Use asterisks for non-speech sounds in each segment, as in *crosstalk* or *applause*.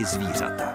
rádi zvířata.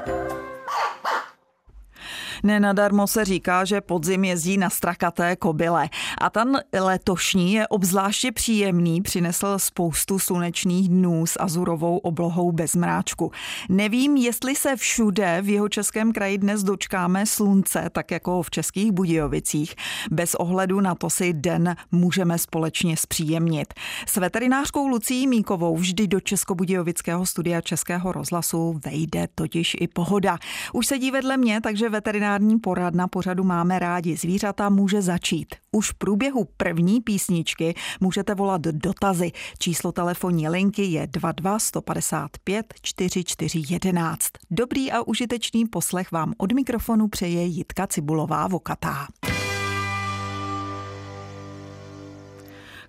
Nenadarmo se říká, že podzim jezdí na strakaté kobyle. A ten letošní je obzvláště příjemný, přinesl spoustu slunečných dnů s azurovou oblohou bez mráčku. Nevím, jestli se všude v jeho českém kraji dnes dočkáme slunce, tak jako v českých Budějovicích. Bez ohledu na to si den můžeme společně zpříjemnit. S veterinářkou Lucí Míkovou vždy do Českobudějovického studia Českého rozhlasu vejde totiž i pohoda. Už sedí vedle mě, takže veterinár veterinární poradna pořadu Máme rádi zvířata může začít. Už v průběhu první písničky můžete volat dotazy. Číslo telefonní linky je 22 155 4411. Dobrý a užitečný poslech vám od mikrofonu přeje Jitka Cibulová Vokatá.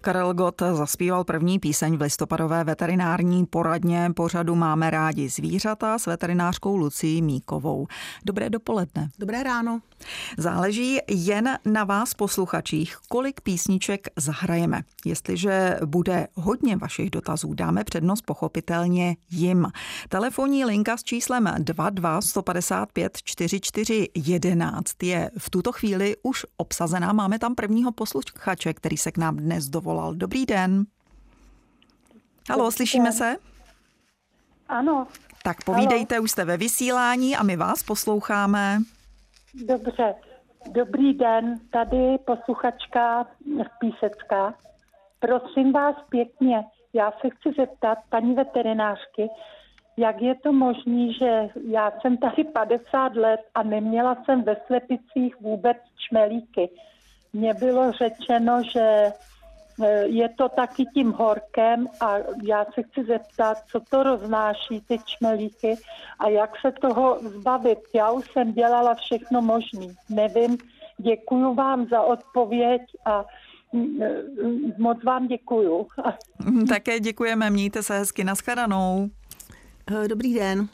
Karel Gott zaspíval první píseň v listopadové veterinární poradně pořadu Máme rádi zvířata s veterinářkou Lucí Míkovou. Dobré dopoledne. Dobré ráno. Záleží jen na vás posluchačích, kolik písniček zahrajeme. Jestliže bude hodně vašich dotazů, dáme přednost pochopitelně jim. Telefonní linka s číslem 22 155 44 11 je v tuto chvíli už obsazená. Máme tam prvního posluchače, který se k nám dnes dovolal. Dobrý den. Halo, slyšíme se? Ano. Tak povídejte, Halo. už jste ve vysílání a my vás posloucháme. Dobře. Dobrý den, tady posluchačka Písecká. Prosím vás pěkně, já se chci zeptat paní veterinářky, jak je to možné, že já jsem tady 50 let a neměla jsem ve slepicích vůbec čmelíky. Mně bylo řečeno, že je to taky tím horkem a já se chci zeptat, co to roznáší ty čmelíky a jak se toho zbavit. Já už jsem dělala všechno možné. Nevím, děkuju vám za odpověď a mm, eh, moc vám děkuju. *laughs* Také děkujeme, mějte se hezky, naschledanou. Eh, dobrý den.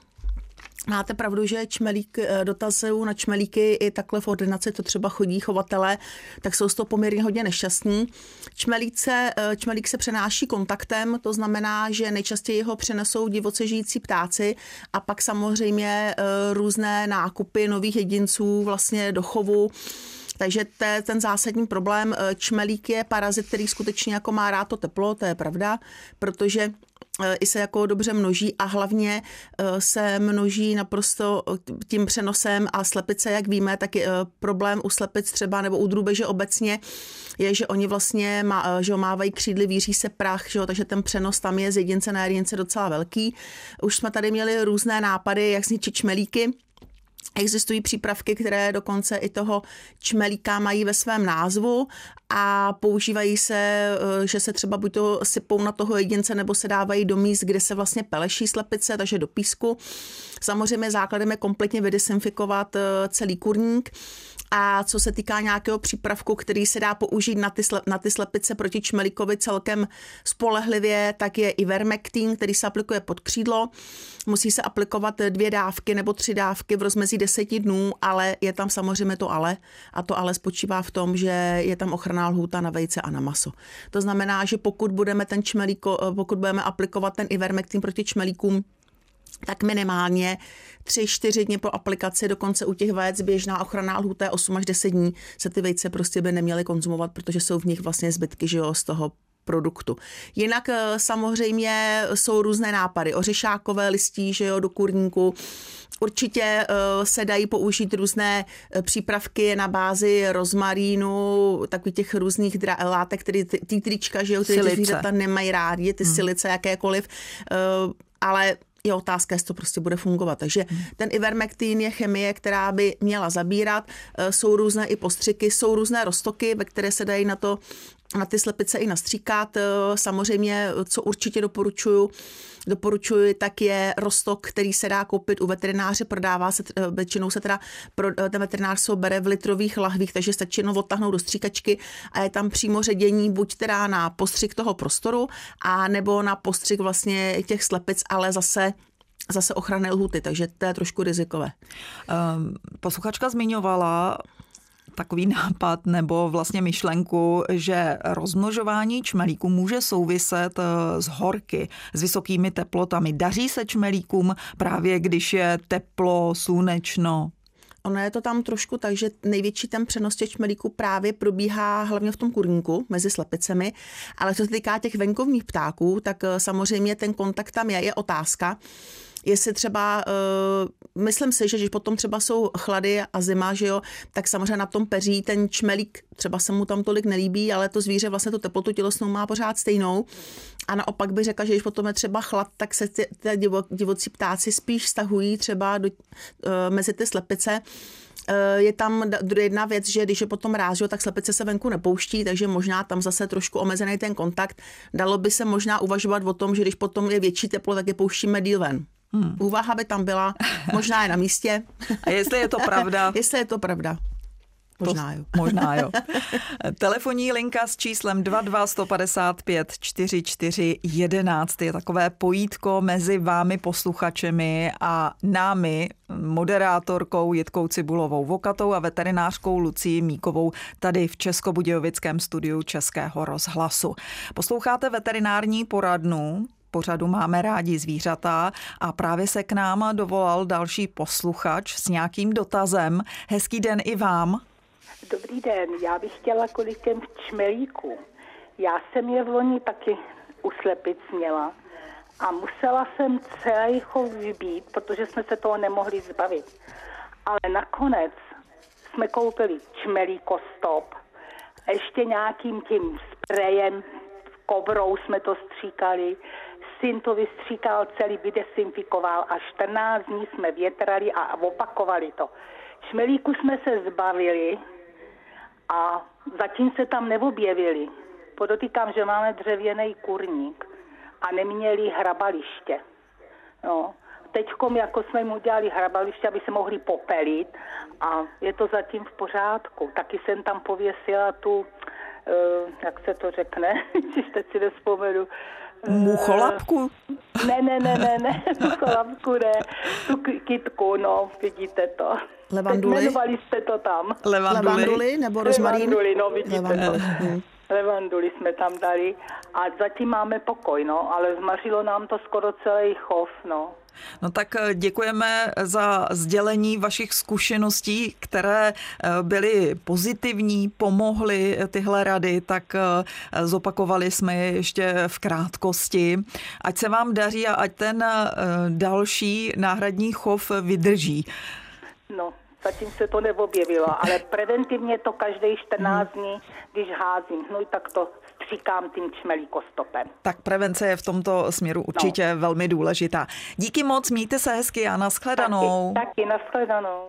Máte pravdu, že čmelík, eh, dotazů na čmelíky i takhle v ordinaci to třeba chodí chovatele, tak jsou z toho poměrně hodně nešťastní. Čmelík se, eh, čmelík se přenáší kontaktem, to znamená, že nejčastěji ho přenesou divoce žijící ptáci a pak samozřejmě eh, různé nákupy nových jedinců vlastně do chovu takže to je ten zásadní problém. Čmelík je parazit, který skutečně jako má rád to teplo, to je pravda, protože i se jako dobře množí a hlavně eh, se množí naprosto eh, tím přenosem a slepice, jak víme, tak je problém u slepic třeba nebo u drůbeže obecně je, že oni vlastně má, že mávají křídly, víří se prach, že jo, takže ten přenos tam je z jedince na jedince docela velký. Už jsme tady měli různé nápady, jak zničit čmelíky, Existují přípravky, které dokonce i toho čmelíka mají ve svém názvu a používají se, eh, že se třeba buď to sypou na toho jedince, nebo se dávají do míst, kde se vlastně peleší slepice, takže do písku. Samozřejmě základem je kompletně vydesinfikovat eh, celý kurník a co se týká nějakého přípravku, který se dá použít na ty, na ty slepice proti čmelíkovi celkem spolehlivě, tak je Ivermectin, který se aplikuje pod křídlo. Musí se aplikovat dvě dávky nebo tři dávky v rozmezí deseti dnů, ale je tam samozřejmě to ale. A to ale spočívá v tom, že je tam ochranná lhůta na vejce a na maso. To znamená, že pokud budeme ten čmelíko, pokud budeme aplikovat ten Ivermectin proti čmelíkům, tak minimálně 3-4 dny po aplikaci, dokonce u těch vajec běžná ochranná lhůta 8 až 10 dní, se ty vejce prostě by neměly konzumovat, protože jsou v nich vlastně zbytky že jo, z toho produktu. Jinak eh, samozřejmě jsou různé nápady. Ořešákové listí, že jo, do kurníku. Určitě uh, se dají použít různé eh, přípravky na bázi rozmarínu, takových těch různých dra- látek, které ty, ty trička, že jo, ty zvířata nemají rádi, ty hmm. silice jakékoliv, ale je otázka, jestli to prostě bude fungovat. Takže hmm. ten ivermectin je chemie, která by měla zabírat. Eh, jsou různé i postřiky, jsou různé roztoky, ve které se dají na to na ty slepice i nastříkat. Eh, samozřejmě, co určitě doporučuju, doporučuji, tak je rostok, který se dá koupit u veterináře, prodává se, eh, většinou se teda, pro, eh, ten veterinář se bere v litrových lahvích, takže stačí jenom odtahnout do stříkačky a je tam přímo ředění buď teda na postřik toho prostoru, a nebo na postřik vlastně těch slepic, ale zase zase ochranné lhuty, takže to je trošku rizikové. Um, posluchačka zmiňovala takový nápad nebo vlastně myšlenku, že rozmnožování čmelíků může souviset s horky, s vysokými teplotami. Daří se čmelíkům právě, když je teplo, slunečno? Ono je to tam trošku tak, že největší ten přenos těch čmelíků právě probíhá hlavně v tom kurníku mezi slepicemi, ale co se týká těch venkovních ptáků, tak eh, samozřejmě ten kontakt tam je, je otázka jestli třeba, uh, myslím si, že když potom třeba jsou chlady a zima, že jo, tak samozřejmě na tom peří ten čmelík třeba se mu tam tolik nelíbí, ale to zvíře vlastně tu teplotu tělesnou má pořád stejnou. A naopak bych řekla, že když potom je třeba chlad, tak se ty, ty divo, divocí ptáci spíš stahují třeba do, uh, mezi ty slepice, eh, je tam jedna věc, že když je potom ráz, tak slepice se venku nepouští, takže možná tam zase trošku omezený ten kontakt. Dalo by se možná uvažovat o tom, že když potom je větší teplo, tak je pouštíme díl ven. Hmm. Úvaha by tam byla, možná je na místě. A jestli je to pravda? *laughs* jestli je to pravda. Možná jo. *laughs* Možná jo. Telefonní linka s číslem 22 155 44 11 je takové pojítko mezi vámi posluchačemi a námi, moderátorkou Jitkou Cibulovou Vokatou a veterinářkou Lucí Míkovou tady v Českobudějovickém studiu Českého rozhlasu. Posloucháte veterinární poradnu pořadu Máme rádi zvířata a právě se k nám dovolal další posluchač s nějakým dotazem. Hezký den i vám. Dobrý den, já bych chtěla kolikem čmelíku. Já jsem je v loni taky u slepic měla a musela jsem celý chov vybít, protože jsme se toho nemohli zbavit. Ale nakonec jsme koupili čmelíkostop a ještě nějakým tím sprejem, kobrou jsme to stříkali, syn to vystříkal celý, by desinfikoval a 14 dní jsme větrali a opakovali to. Šmelíku jsme se zbavili a zatím se tam neobjevili. Podotýkám, že máme dřevěný kurník a neměli hrabaliště. No. Teďkom, jako jsme jim udělali hrabaliště, aby se mohli popelit a je to zatím v pořádku. Taky jsem tam pověsila tu, uh, jak se to řekne, *laughs* když teď si nespomenu, Mucholapku? Ne, ne, ne, ne, ne, *laughs* mucholapku ne, tu kytku, no, vidíte to. Levanduly? Jmenovali jste to tam. Levanduly, Levanduly nebo rozmarín? Levanduly, no vidíte Levanduly. to. Levanduly jsme tam dali a zatím máme pokoj, no, ale zmařilo nám to skoro celý chov, no. No tak eh, děkujeme za sdělení vašich zkušeností, které eh, byly pozitivní, pomohly eh, tyhle rady, tak zopakovali jsme je ještě v krátkosti. Ať se vám daří a ať ten další náhradní chov vydrží. No, zatím se to neobjevilo, ale preventivně to každý 14 dní, když házím. Hnůj, tak to stříkám tím čmelíkostopem. Tak prevence je v tomto směru určitě no. velmi důležitá. Díky moc, mějte se hezky a nashledanou. Taky, taky nashledanou.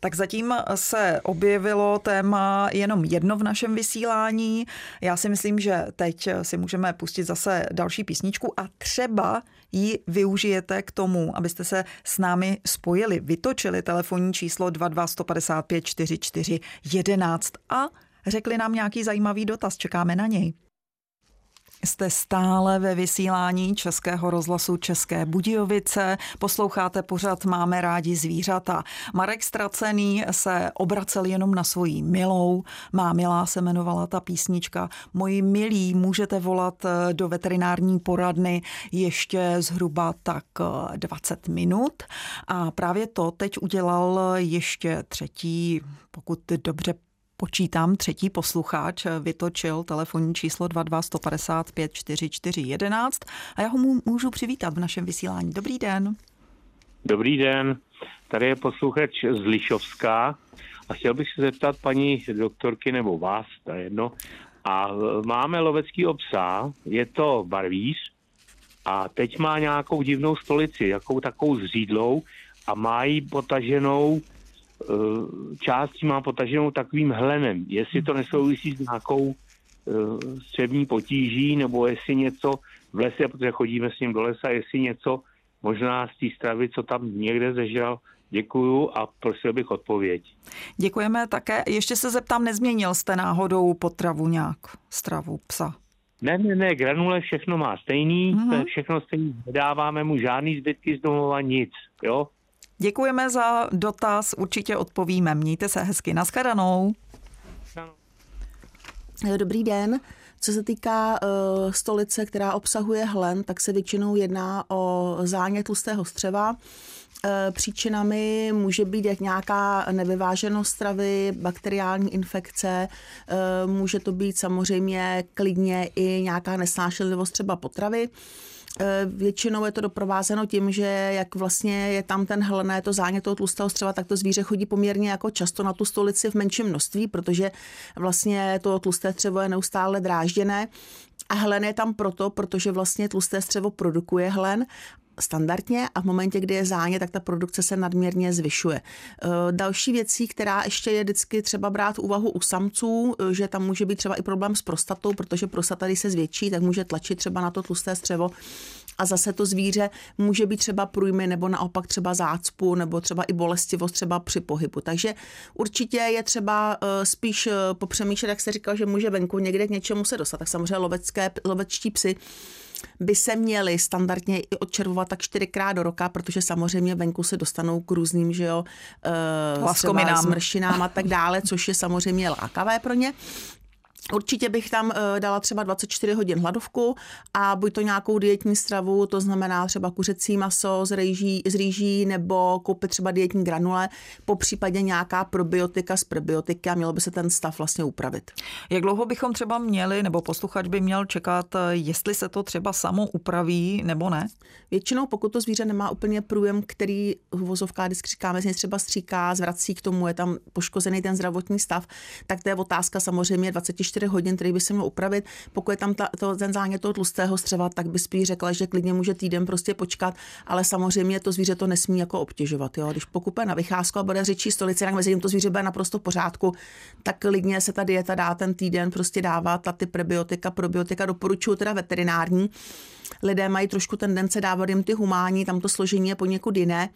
Tak zatím se objevilo téma jenom jedno v našem vysílání. Já si myslím, že teď si můžeme pustit zase další písničku a třeba ji využijete k tomu, abyste se s námi spojili, vytočili telefonní číslo 22 155 44 11 a řekli nám nějaký zajímavý dotaz. Čekáme na něj. Jste stále ve vysílání Českého rozhlasu České Budějovice. Posloucháte pořad Máme rádi zvířata. Marek Stracený se obracel jenom na svoji milou. Má milá se jmenovala ta písnička. Moji milí můžete volat eh, do veterinární poradny ještě zhruba tak 20 eh, minut. A právě to teď udělal ještě třetí, pokud dobře počítám, třetí posluchač vytočil telefonní číslo 22 155 44 11 a já ho můžu přivítat v našem vysílání. Dobrý den. Dobrý den, tady je posluchač z Lišovská a chtěl bych se zeptat paní doktorky nebo vás, je jedno. A máme lovecký obsah, je to barvíř a teď má nějakou divnou stolici, jakou takovou zřídlou a má jí potaženou částí má potaženou takovým hlenem. Jestli to nesouvisí s nějakou eh, střevní potíží, nebo jestli něco v lese, protože chodíme s ním do lesa, jestli něco možná z té stravy, co tam někde zežral, Děkuju a prosil bych odpověď. Děkujeme také. Ještě se zeptám, nezměnil jste náhodou potravu nějak, stravu psa? Ne, ne, ne, granule všechno má stejný, mm-hmm. všechno stejný, nedáváme mu žádný zbytky z domova, nic, jo. Děkujeme za dotaz, určitě odpovíme. Mějte se hezky. Naschledanou. Dobrý den. Co se týká uh, stolice, která obsahuje hlen, tak se většinou jedná o zánět tlustého střeva. Eh, příčinami může být jak nějaká nevyváženost stravy, bakteriální infekce, eh, může to být samozřejmě klidně i nějaká nesnášenlivost třeba potravy. Eh, většinou je to doprovázeno tím, že jak vlastně je tam ten hlené, to zánět toho tlustého střeva, tak to zvíře chodí poměrně jako často na tu stolici v menším množství, protože vlastně to tlusté střevo je neustále drážděné. A hlen je tam proto, protože vlastně tlusté střevo produkuje hlen standardně a v momentě, kdy je záně, tak ta produkce se nadměrně zvyšuje. Eh, další věcí, která ještě je vždycky třeba brát úvahu u samců, eh, že tam může být třeba i problém s prostatou, protože prostata, když se zvětší, tak může tlačit třeba na to tlusté střevo a zase to zvíře může být třeba průjmy nebo naopak třeba zácpu nebo třeba i bolestivost třeba při pohybu. Takže určitě je třeba eh, spíš popřemýšlet, jak se říkal, že může venku někde k něčemu se dostat. Tak samozřejmě lovecké, lovečtí psy by se měly standardně i odčervovat tak čtyřikrát do roka, protože samozřejmě venku se dostanou k různým, že jo, uh, smršinám a tak dále, což je samozřejmě lákavé pro ně. Určitě bych tam eh, dala třeba 24 hodin hladovku a buď to nějakou dietní stravu, to znamená třeba kuřecí maso z rýží, z rýží nebo koupit třeba dietní granule, po případě nějaká probiotika z prebiotiky a mělo by se ten stav vlastně upravit. Jak dlouho bychom třeba měli, nebo posluchač by měl čekat, eh, jestli se to třeba samo upraví nebo ne? Většinou, pokud to zvíře nemá úplně průjem, který v vozovkách vždycky říkáme, že třeba stříká, zvrací k tomu, je tam poškozený ten zdravotní stav, tak to je otázka samozřejmě 24 24 hodin, který by se měl upravit. Pokud je tam ta, to, ten zánět toho tlustého střeva, tak by spíš řekla, že klidně může týden prostě počkat, ale samozřejmě to zvíře to nesmí jako obtěžovat. Jo? Když pokupe na vycházku a bude řečí stolici, tak mezi tím to zvíře bude naprosto v pořádku, tak klidně se ta dieta dá ten týden prostě dávat a ty prebiotika, probiotika doporučuju teda veterinární. Lidé mají trošku tendence dávat jim ty humání, tam to složení je poněkud jiné,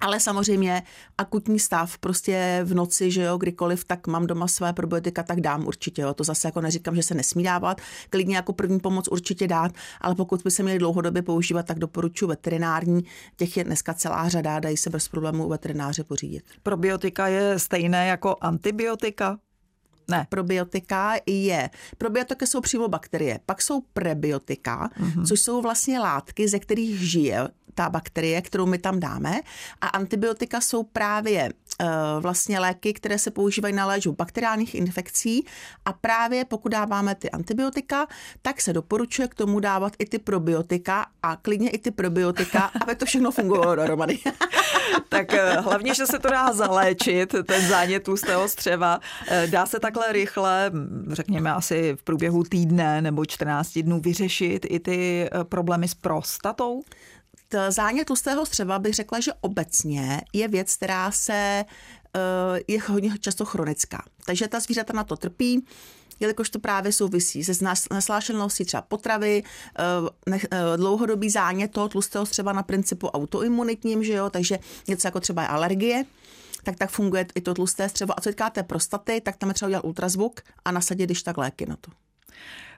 ale samozřejmě akutní stav, prostě v noci, že jo, kdykoliv, tak mám doma své probiotika, tak dám určitě, jo. To zase jako neříkám, že se nesmí dávat, klidně jako první pomoc určitě dát, ale pokud by se měli dlouhodobě používat, tak doporučuji veterinární. Těch je dneska celá řada, dají se bez problémů u veterináře pořídit. Probiotika je stejné jako antibiotika? Ne. Probiotika je. Probiotika jsou přímo bakterie. Pak jsou prebiotika, mm-hmm. což jsou vlastně látky, ze kterých žije ta bakterie, kterou my tam dáme. A antibiotika jsou právě uh, vlastně léky, které se používají na léčbu bakteriálních infekcí. A právě pokud dáváme ty antibiotika, tak se doporučuje k tomu dávat i ty probiotika a klidně i ty probiotika, aby to všechno fungovalo dohromady. *laughs* tak uh, hlavně, že se to dá zaléčit, ten zánět tlustého střeva. Uh, dá se takhle rychle, řekněme asi v průběhu týdne nebo 14 dnů vyřešit i ty problémy s prostatou? zánět tlustého střeva bych řekla, že obecně je věc, která se eh, je hodně často chronická. Takže ta zvířata na to trpí, jelikož to právě souvisí se neslášeností třeba potravy, eh, eh, dlouhodobý zánět toho tlustého střeva na principu autoimunitním, že jo, takže něco jako třeba je alergie, tak tak funguje i to tlusté střevo. A co týká té prostaty, tak tam je třeba udělat ultrazvuk a nasadit když tak léky na to.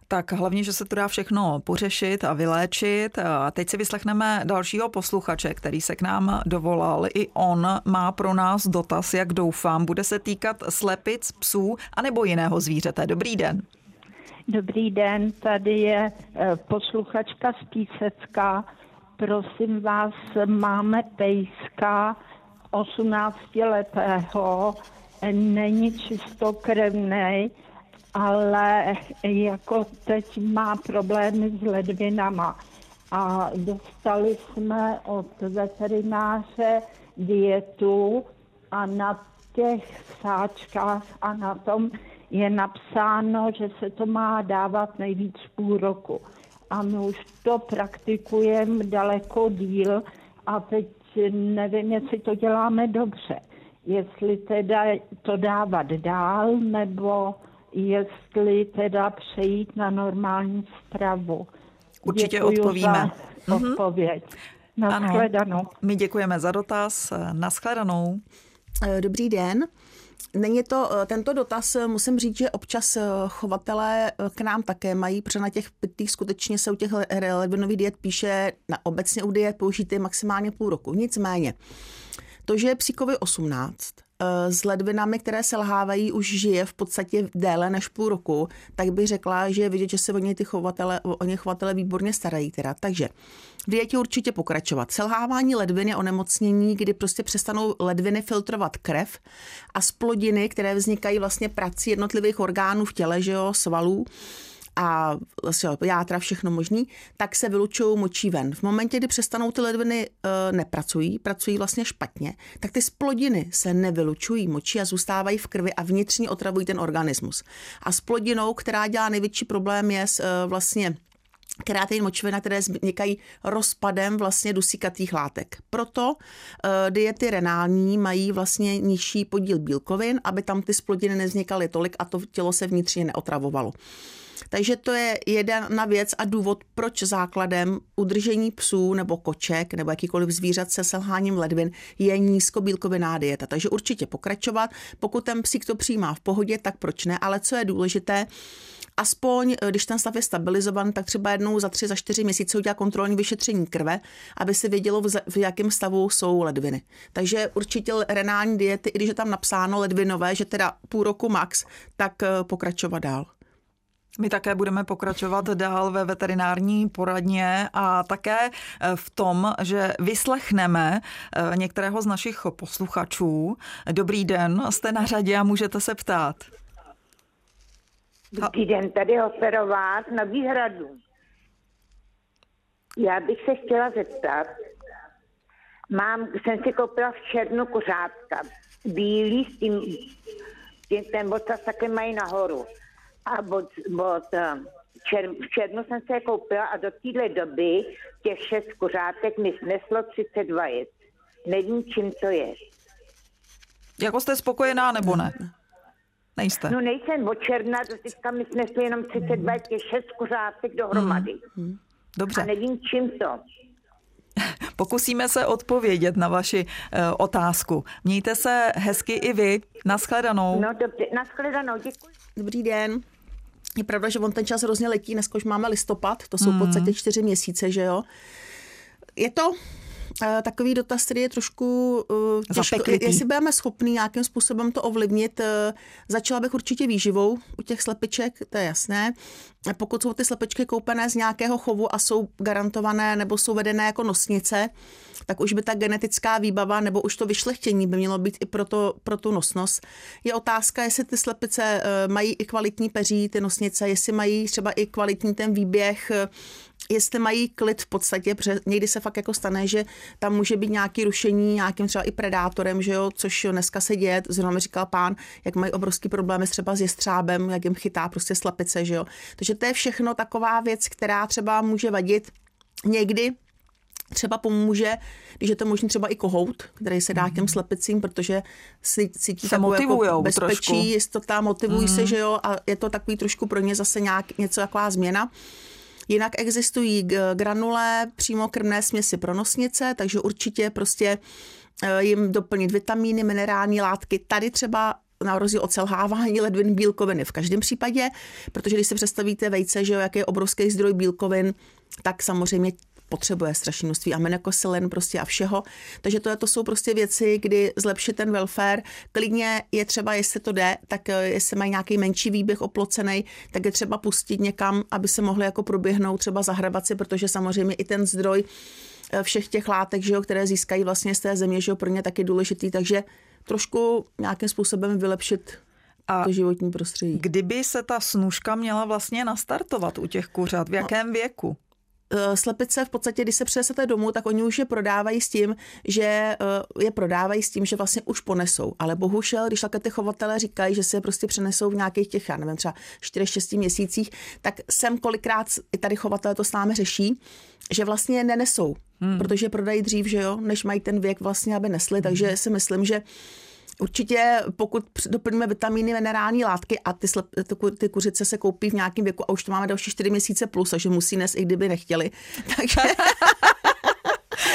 Tak hlavně, že se to dá všechno pořešit a vyléčit. A teď si vyslechneme dalšího posluchače, který se k nám dovolal. I on má pro nás dotaz, jak doufám, bude se týkat slepic, psů anebo jiného zvířete. Dobrý den. Dobrý den, tady je eh, posluchačka z Písecka. Prosím vás, máme pejska 18 letého, není čistokrevný, ale jako teď má problémy s ledvinama. A dostali jsme od veterináře dietu a na těch sáčkách a na tom je napsáno, že se to má dávat nejvíc půl roku. A my už to praktikujeme daleko díl a teď nevím, jestli to děláme dobře. Jestli teda to dávat dál, nebo jestli teda přejít na normální stravu. Určitě Děkuju odpovíme. Za mhm. odpověď. Naschledanou. Ano, my děkujeme za dotaz. Naschledanou. Eh, dobrý den. Není to, eh, tento dotaz, eh, musím říct, že občas chovatelé k nám také mají, protože na těch pitých skutečně se u těch ledvinových diet píše, na obecně u diet použijte maximálně půl roku. Nicméně, to, že je psíkovi 18 eh, s ledvinami, které selhávají, už žije v podstatě déle než půl roku, tak bych řekla, že je vidět, že se o ně ty chovatele, o ně chovatele výborně starají. Teda. Takže v dietě určitě pokračovat. Selhávání ledvin je onemocnění, kdy prostě přestanou ledviny filtrovat krev a splodiny, které vznikají vlastně prací jednotlivých orgánů v těle, že jo, svalů, a vlastně játra, všechno možný, tak se vylučují močí ven. V momentě, kdy přestanou ty ledviny e, nepracují, pracují vlastně špatně, tak ty splodiny se nevylučují močí a zůstávají v krvi a vnitřně otravují ten organismus. A splodinou, která dělá největší problém, je e, vlastně kreatin močovina, které vznikají rozpadem vlastně dusíkatých látek. Proto uh, diety renální mají vlastně nižší podíl bílkovin, aby tam ty splodiny nevznikaly tolik a to tělo se vnitřně neotravovalo. Takže to je jedna věc a důvod, proč základem udržení psů nebo koček nebo jakýkoliv zvířat se selháním ledvin je nízkobílkoviná dieta. Takže určitě pokračovat. Pokud ten psík to přijímá v pohodě, tak proč ne? Ale co je důležité, aspoň, když ten stav je stabilizovan, tak třeba jednou za tři, za čtyři měsíce udělat kontrolní vyšetření krve, aby se vědělo, v jakém stavu jsou ledviny. Takže určitě renální diety, i když je tam napsáno ledvinové, že teda půl roku max, tak eh, pokračovat dál. My také budeme pokračovat dál ve veterinární poradně a také eh, v tom, že vyslechneme eh, některého z našich posluchačů. Dobrý den, jste na řadě a můžete se ptát. Dobrý den, tady operovat na výhradu. Já bych se chtěla zeptat, mám, jsem si koupila v černu kuřátka, bílý s tím, ten ocas také mají nahoru. A od, od eh, čer, v červnu jsem se je koupila a do téhle doby těch šest kuřátek mi sneslo 30 vajec. Nevím, čím to je. Jako jste spokojená nebo ne? Nejste. No nejsem, od června do teďka mi sneslo jenom 32, těch šest kuřátek dohromady. Hmm. Dobře. A nevím, čím to. *laughs* Pokusíme se odpovědět na vaši uh, otázku. Mějte se hezky i vy. Naschledanou. No dobře, naschledanou, děkuji. Dobrý den. Je pravda, že on ten čas hrozně letí, dneska už máme listopad, to jsou v podstatě čtyři měsíce, že jo. Je to takový dotaz, který je trošku uh, těžko, jestli budeme schopni nějakým způsobem to ovlivnit. Uh, začala bych určitě výživou u těch slepiček, to je jasné. Pokud jsou ty slepičky koupené z nějakého chovu a jsou garantované nebo jsou vedené jako nosnice, tak už by ta genetická výbava nebo už to vyšlechtění by mělo být i pro, to, pro tu nosnost. Je otázka, jestli ty slepice mají i kvalitní peří, ty nosnice, jestli mají třeba i kvalitní ten výběh, jestli mají klid v podstatě, protože někdy se fakt jako stane, že tam může být nějaký rušení nějakým třeba i predátorem, že jo, což dneska se děje, zrovna mi říkal pán, jak mají obrovský problémy třeba s jestřábem, jak jim chytá prostě slepice, že jo. Takže to je všechno taková věc, která třeba může vadit někdy, třeba pomůže, když je to možný třeba i kohout, který se dá těm mhm. slepicím, protože si cítí se jako bezpečí, trošku. jistota, motivují mm. se, mhm. že jo, a je to takový trošku pro ně zase nějak něco taková změna. Jinak existují granule, přímo krmné směsi pro nosnice, takže určitě prostě eh, jim doplnit vitamíny, minerální látky. Tady třeba na rozdíl od selhávání ledvin bílkoviny v každém případě, protože když si představíte vejce, že jo, jaký je obrovský zdroj bílkovin, tak samozřejmě potřebuje strašné množství aminokyselin prostě a všeho. Takže to, to jsou prostě věci, kdy zlepšit ten welfare. Klidně je třeba, jestli to jde, tak eh, jestli mají nějaký menší výběh oplocený, tak je třeba pustit někam, aby se mohli jako proběhnout třeba zahrabat si, protože samozřejmě i ten zdroj eh, všech těch látek, že jo, které získají vlastně z té země, že jo, pro ně taky důležitý, takže trošku nějakým způsobem vylepšit a to životní prostředí. Kdyby se ta snužka měla vlastně nastartovat u těch kuřat, v jakém no, věku? Eh, slepice v podstatě, když se přenesete domů, tak oni už je prodávají s tím, že eh, je prodávají s tím, že vlastně už ponesou. Ale bohužel, když takhle ty chovatele říkají, že se je prostě přenesou v nějakých těch, já nevím, třeba 4-6 měsících, tak sem kolikrát i tady chovatele to s námi řeší, že vlastně je nenesou, hmm. protože prodají dřív, že jo, než mají ten věk vlastně, aby nesli. Takže hmm. si myslím, že Určitě, pokud doplníme vitamíny, minerální látky a ty, slep, ty kuřice se koupí v nějakém věku a už to máme další čtyři měsíce plus, takže musí nes, i kdyby nechtěli. *laughs* Takže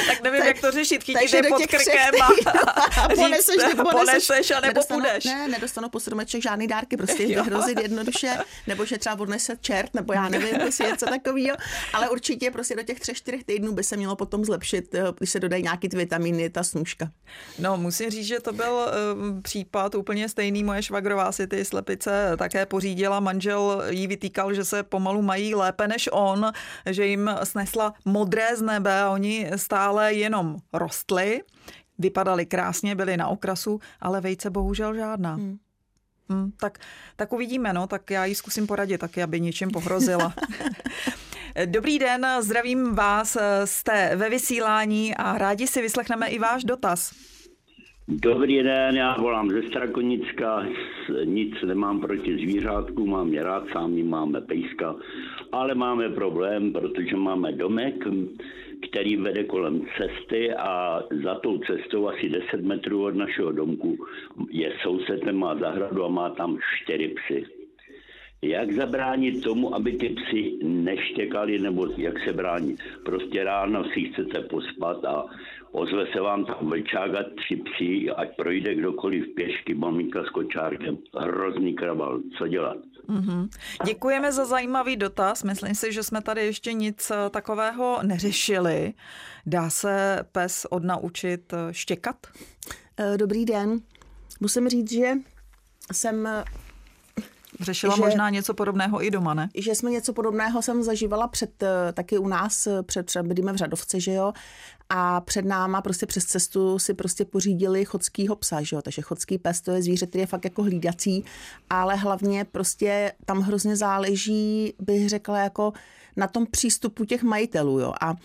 tak nevím, tak, jak to řešit. Chytíš je pod krkem *laughs* a, a poneseš, říct, poneseš a nebo nedostanu, půjdeš. Ne, nedostanu po stromeček žádný dárky, prostě *laughs* je hrozit jednoduše, nebo že třeba odnese čert, nebo já nevím, prostě něco takového, ale určitě prostě do těch třech, čtyřech týdnů by se mělo potom zlepšit, eh, když se dodají nějaký ty vitamíny, ta snůžka. No, musím říct, že to byl um, případ úplně stejný. Moje švagrová si ty slepice také pořídila. Manžel jí vytýkal, že se pomalu mají lépe než on, že jim snesla modré z nebe a oni stále jenom rostly. Vypadaly krásně, byly na okrasu, ale vejce bohužel žádná. Hmm. Hmm, tak, tak uvidíme, no, tak já ji zkusím poradit taky, aby něčím pohrozila. *laughs* Dobrý den, zdravím vás, jste ve vysílání a rádi si vyslechneme i váš dotaz. Dobrý den, já volám ze Strakonicka, nic nemám proti zvířátku, mám je rád, sami máme pejska, ale máme problém, protože máme domek, který vede kolem cesty a za tou cestou asi 10 metrů od našeho domku je soused, má zahradu a má tam čtyři psy. Jak zabránit tomu, aby ty psy neštěkali, nebo jak se bránit? Prostě ráno si chcete pospat a ozve se vám tam vlčák a tři psi, ať projde kdokoliv pěšky, maminka s kočárkem. Hrozný kraval, co dělat? Mm-hmm. Děkujeme za zajímavý dotaz. Myslím si, že jsme tady ještě nic eh, takového neřešili. Dá se pes odnaučit eh, štěkat? Eh, dobrý den. Musím říct, že jsem Řešila že, možná něco podobného i doma, ne? Že jsme něco podobného jsem zažívala před, taky u nás, před, bydlíme v Řadovce, že jo, a před náma prostě přes cestu si prostě pořídili chodskýho psa, že jo, takže chodský pes to je zvíře, který je fakt jako hlídací, ale hlavně prostě tam hrozně záleží, bych řekla, jako na tom přístupu těch majitelů, jo, a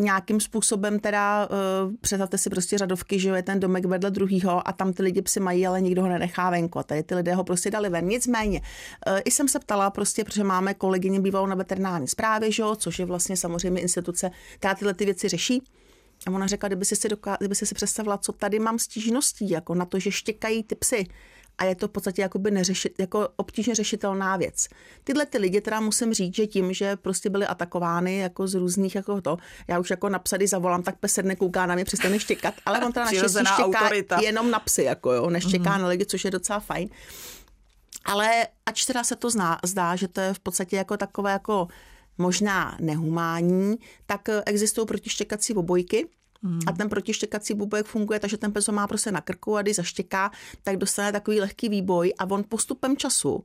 nějakým způsobem teda, uh, představte si prostě řadovky, že je ten domek vedle druhýho a tam ty lidi psi mají, ale nikdo ho nenechá venku a tady ty lidé ho prostě dali ven. Nicméně, uh, i jsem se ptala prostě, protože máme kolegyni bývalou na veterinární správě, že jo, což je vlastně samozřejmě instituce, která tyhle ty věci řeší. A ona řekla, kdyby si si, doká- kdyby si, si představila, co tady mám stížností, jako na to, že štěkají ty psy, a je to v podstatě jakoby neřešit, jako obtížně řešitelná věc. Tyhle ty lidi teda musím říct, že tím, že prostě byly atakovány jako z různých jako to, já už jako na psady zavolám, tak pes sedne, kouká na mě, přestane štěkat, ale on teda naštěstí štěká autorita. jenom na psy, jako jo, neštěká mm-hmm. na lidi, což je docela fajn. Ale ač teda se to zná, zdá, že to je v podstatě jako takové jako možná nehumání, tak existují protištěkací obojky, Hmm. A ten protištěkací bubek funguje, takže ten pes ho má prostě na krku a když zaštěká, tak dostane takový lehký výboj a on postupem času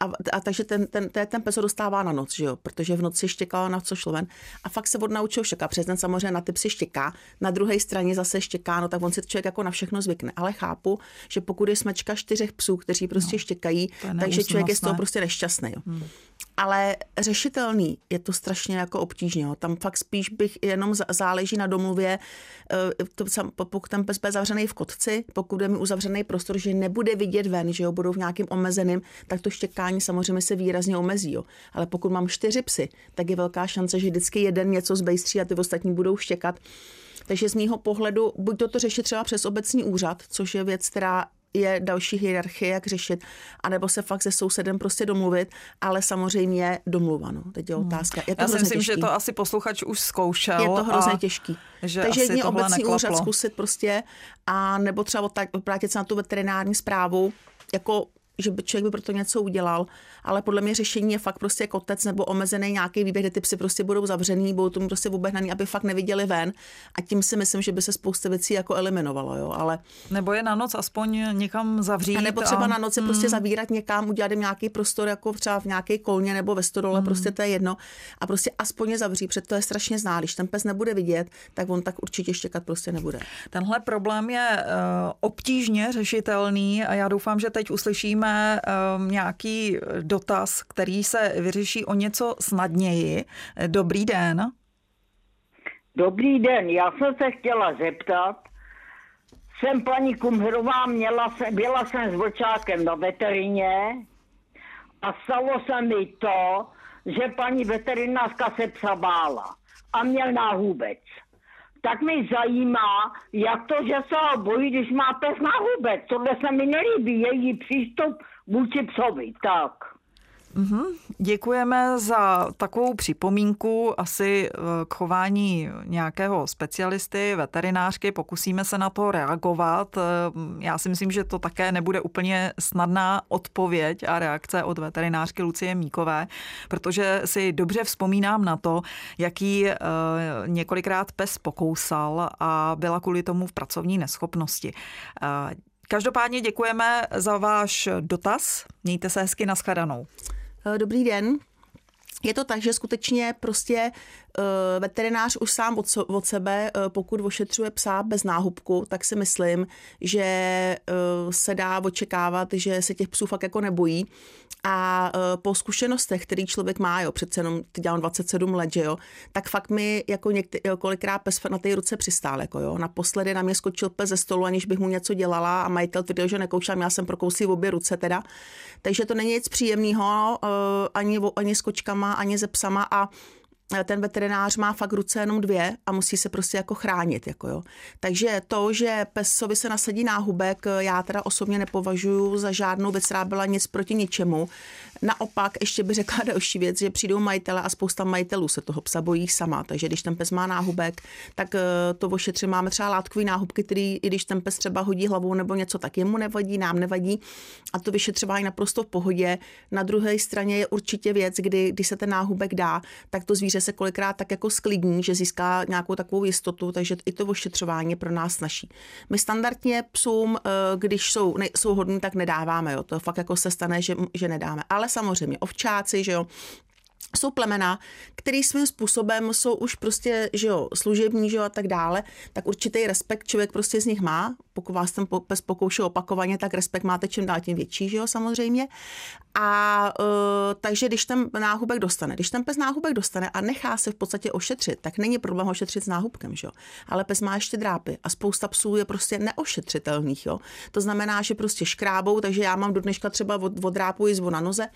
a, a takže ten, ten, ten, ten pes ho dostává na noc, že jo? protože v noci štěkal na co šlo ven. A fakt se odnaučil štěkat, přes ten samozřejmě na ty psy štěká, na druhé straně zase štěká, no tak on si člověk jako na všechno zvykne. Ale chápu, že pokud je smečka čtyřech psů, kteří prostě no, štěkají, takže člověk je z toho prostě nešťastný. Jo. Hmm. Ale řešitelný je to strašně jako obtížně. Tam fakt spíš bych jenom záleží na domluvě, eh, pokud ten pes bude zavřený v kotci, pokud je mi uzavřený prostor, že nebude vidět ven, že jo, budou v nějakým omezeným, tak to štěk setkání samozřejmě se výrazně omezí. Jo. Ale pokud mám čtyři psy, tak je velká šance, že vždycky jeden něco zbejstří a ty ostatní budou štěkat. Takže z mýho pohledu buď to, to řešit třeba přes obecní úřad, což je věc, která je další hierarchie, jak řešit, anebo se fakt se sousedem prostě domluvit, ale samozřejmě domluvano. Teď je hmm. otázka. Je to Já si myslím, těžký. že to asi posluchač už zkoušel. Je to hrozně těžký. Že Takže jedně obecní neklaplo. úřad zkusit prostě, a nebo třeba obrátit se na tu veterinární zprávu, jako že by člověk by proto něco udělal, ale podle mě řešení je fakt prostě kotec nebo omezený nějaký výběh, kde ty psy prostě budou zavřený, budou tomu prostě obehnaný, aby fakt neviděli ven a tím si myslím, že by se spousta věcí jako eliminovalo, jo, ale... Nebo je na noc aspoň někam zavřít. A nebo třeba a... na noc prostě hmm. zavírat někam, udělat jim nějaký prostor, jako třeba v nějaké kolně nebo ve stodole, hmm. prostě to je jedno a prostě aspoň je zavřít, protože to je strašně zná, když ten pes nebude vidět, tak on tak určitě štěkat prostě nebude. Tenhle problém je uh, obtížně řešitelný a já doufám, že teď uslyšíme máme um, nějaký dotaz, který se vyřeší o něco snadněji. Dobrý den. Dobrý den, já jsem se chtěla zeptat, jsem paní Kumhrová, měla jsem, byla jsem s vlčákem na veterině a stalo se mi to, že paní veterinářka se psa bála a měl náhůbec tak mi zajímá, jak to, že se bojí, když má pes na hubec. Tohle se mi nelíbí, její přístup vůči psovi. Tak. Mm-hmm. Děkujeme za takovou připomínku asi eh, k chování nějakého specialisty, veterinářky. Pokusíme se na to reagovat. Eh, já si myslím, že to také nebude úplně snadná odpověď a reakce od veterinářky Lucie Míkové, protože si dobře vzpomínám na to, jaký eh, několikrát pes pokousal a byla kvůli tomu v pracovní neschopnosti. Každopádně děkujeme za váš dotaz. Mějte se hezky nashledanou. Eh, dobrý den. Je to tak, že skutečně prostě veterinář už sám od, od sebe, eh, pokud ošetřuje psa bez náhubku, tak si myslím, že eh, se dá očekávat, že se těch psů fakt jako nebojí. A po zkušenostech, který člověk má, jo, přece jenom ty dělám 27 let, že jo, tak fakt mi jako někdy, kolikrát pes na té ruce přistál, jako jo. Naposledy na mě skočil pes ze stolu, aniž bych mu něco dělala a majitel tvrdil, že nekoušám, já jsem prokousil obě ruce teda. Takže to není nic příjemného, ani, ani s kočkama, ani ze psama a ten veterinář má fakt ruce jenom dvě a musí se prostě jako chránit. Jako jo. Takže to, že pesovi se nasadí náhubek, já teda osobně nepovažuji za žádnou věc, která byla nic proti ničemu. Naopak, ještě by řekla *laughs* další věc, že přijdou majitele a spousta majitelů se toho psa bojí sama. Takže když ten pes má náhubek, tak eh, to ošetři máme třeba látkový náhubky, který, i když ten pes třeba hodí hlavou nebo něco, tak jemu nevadí, nám nevadí. A to vyšetřování naprosto v pohodě. Na druhé straně je určitě věc, kdy, když se ten náhubek dá, tak to zvíře se kolikrát tak jako sklidní, že získá nějakou takovou jistotu, takže i to ošetřování je pro nás naší. My standardně psům, eh, když jsou, ne, jsou hodní, tak nedáváme, jo. to fakt jako se stane, že, že nedáme. Ale samozřejmě ovčáci, že jo, jsou plemena, který svým způsobem jsou už prostě, že jo, služební, že jo, a tak dále, tak určitý respekt člověk prostě z nich má. Pokud vás ten pes pokouší opakovaně, tak respekt máte čím dál tím větší, že jo, samozřejmě. A uh, takže když ten náhubek dostane, když ten pes náhubek dostane a nechá se v podstatě ošetřit, tak není problém ošetřit s náhubkem, že jo. Ale pes má ještě drápy a spousta psů je prostě neošetřitelných, jo. To znamená, že prostě škrábou, takže já mám do dneška třeba od, od drápu jizvu na noze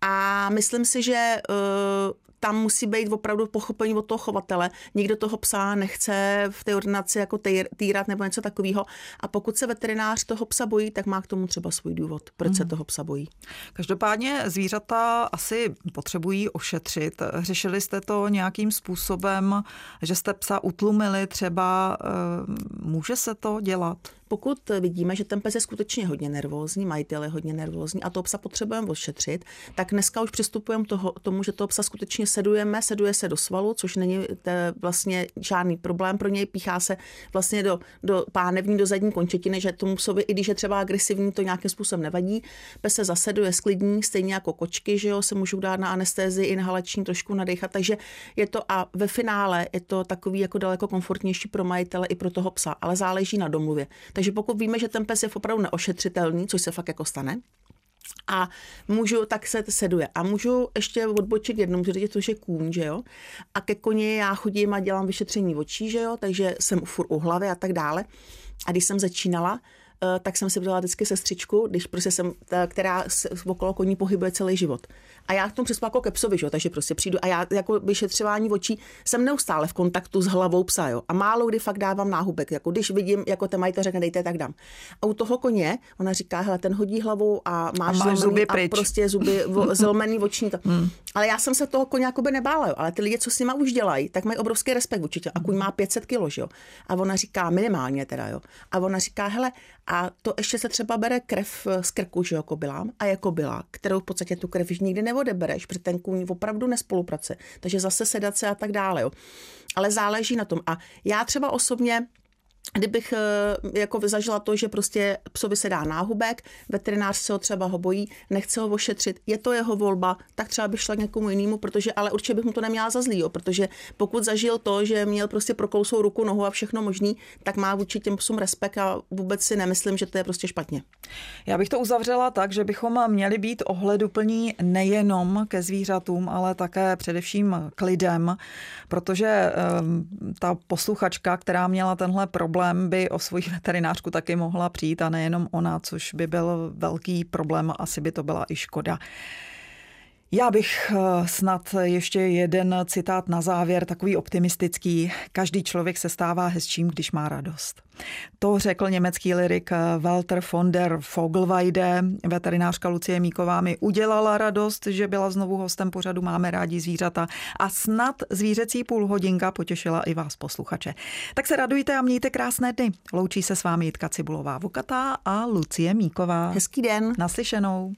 a myslím si, že uh, tam musí být opravdu pochopení od toho chovatele. Nikdo toho psa nechce v té ordinaci jako týrat nebo něco takového. A pokud se veterinář toho psa bojí, tak má k tomu třeba svůj důvod, proč mm. se mhm. toho psa bojí. Každopádně zvířata asi potřebují ošetřit. Řešili jste to nějakým způsobem, že jste psa utlumili třeba? Eh, může se to dělat? Pokud vidíme, že ten pes je skutečně hodně nervózní, majitel je hodně nervózní a toho psa potřebujeme ošetřit, tak dneska už přistupujeme toho, tomu, že toho psa skutečně sedujeme, seduje se do svalu, což není vlastně žádný problém pro něj, píchá se vlastně do, do pánevní, do zadní končetiny, že tomu psovi, i když je třeba agresivní, to nějakým způsobem nevadí. Pes se zaseduje sklidní, stejně jako kočky, že jo, se můžou dát na anestézi inhalační trošku nadechat, takže je to a ve finále je to takový jako daleko komfortnější pro majitele i pro toho psa, ale záleží na domluvě. Takže pokud víme, že ten pes je opravdu neošetřitelný, což se fakt jako stane, a můžu, tak se seduje. A můžu ještě odbočit jednou, že to je kůň, že jo. A ke koni já chodím a dělám vyšetření očí, že jo, takže jsem furt u hlavy a tak dále. A když jsem začínala, eh, tak jsem si vzala vždycky sestřičku, když prostě jsem, ta, která se okolo koní pohybuje celý život. A já k tomu přispěla jako ke psovi, že? takže prostě přijdu a já jako vyšetřování očí jsem neustále v kontaktu s hlavou psa, jo? a málo kdy fakt dávám náhubek, jako když vidím, jako ten majitel řekne, dejte, tak dám. A u toho koně, ona říká, hele, ten hodí hlavou a máš, a máš zuby pryč. a prostě zuby *laughs* zlomený oční. To. Hmm. Ale já jsem se toho koně jakoby nebála, jo? ale ty lidi, co s nima už dělají, tak mají obrovský respekt určitě. A kuň má 500 kg, jo. A ona říká, minimálně teda, jo. A ona říká, hele, a to ještě se třeba bere krev z krku, že jo, kobylám. A je kobila, kterou v podstatě tu krev už nikdy neodebereš, protože ten kůň opravdu nespolupracuje. Takže zase sedace a tak dále. Jo. Ale záleží na tom. A já třeba osobně kdybych eh, jako zažila to, že prostě psovi se dá náhubek, veterinář se ho třeba ho bojí, nechce ho ošetřit, je to jeho volba, tak třeba bych šla k někomu jinému, protože ale určitě bych mu to neměla za zlý, jo, protože pokud zažil to, že měl prostě prokousou ruku, nohu a všechno možný, tak má vůči těm psům respekt a vůbec si nemyslím, že to je prostě špatně. Já bych to uzavřela tak, že bychom měli být ohleduplní nejenom ke zvířatům, ale také především k lidem, protože um, ta posluchačka, která měla tenhle problém, problém by o svoji veterinářku taky mohla přijít a nejenom ona, což by byl velký problém, asi by to byla i škoda. Já bych eh, snad ještě jeden citát na závěr, takový optimistický. Každý člověk se stává hezčím, když má radost. To řekl německý lirik eh, Walter von der Vogelweide. Veterinářka Lucie Míková mi udělala radost, že byla znovu hostem pořadu Máme rádi zvířata a snad zvířecí půlhodinka potěšila i vás posluchače. Tak se radujte a mějte krásné dny. Loučí se s vámi Jitka Cibulová Vokatá a Lucie Míková. Hezký den. Naslyšenou.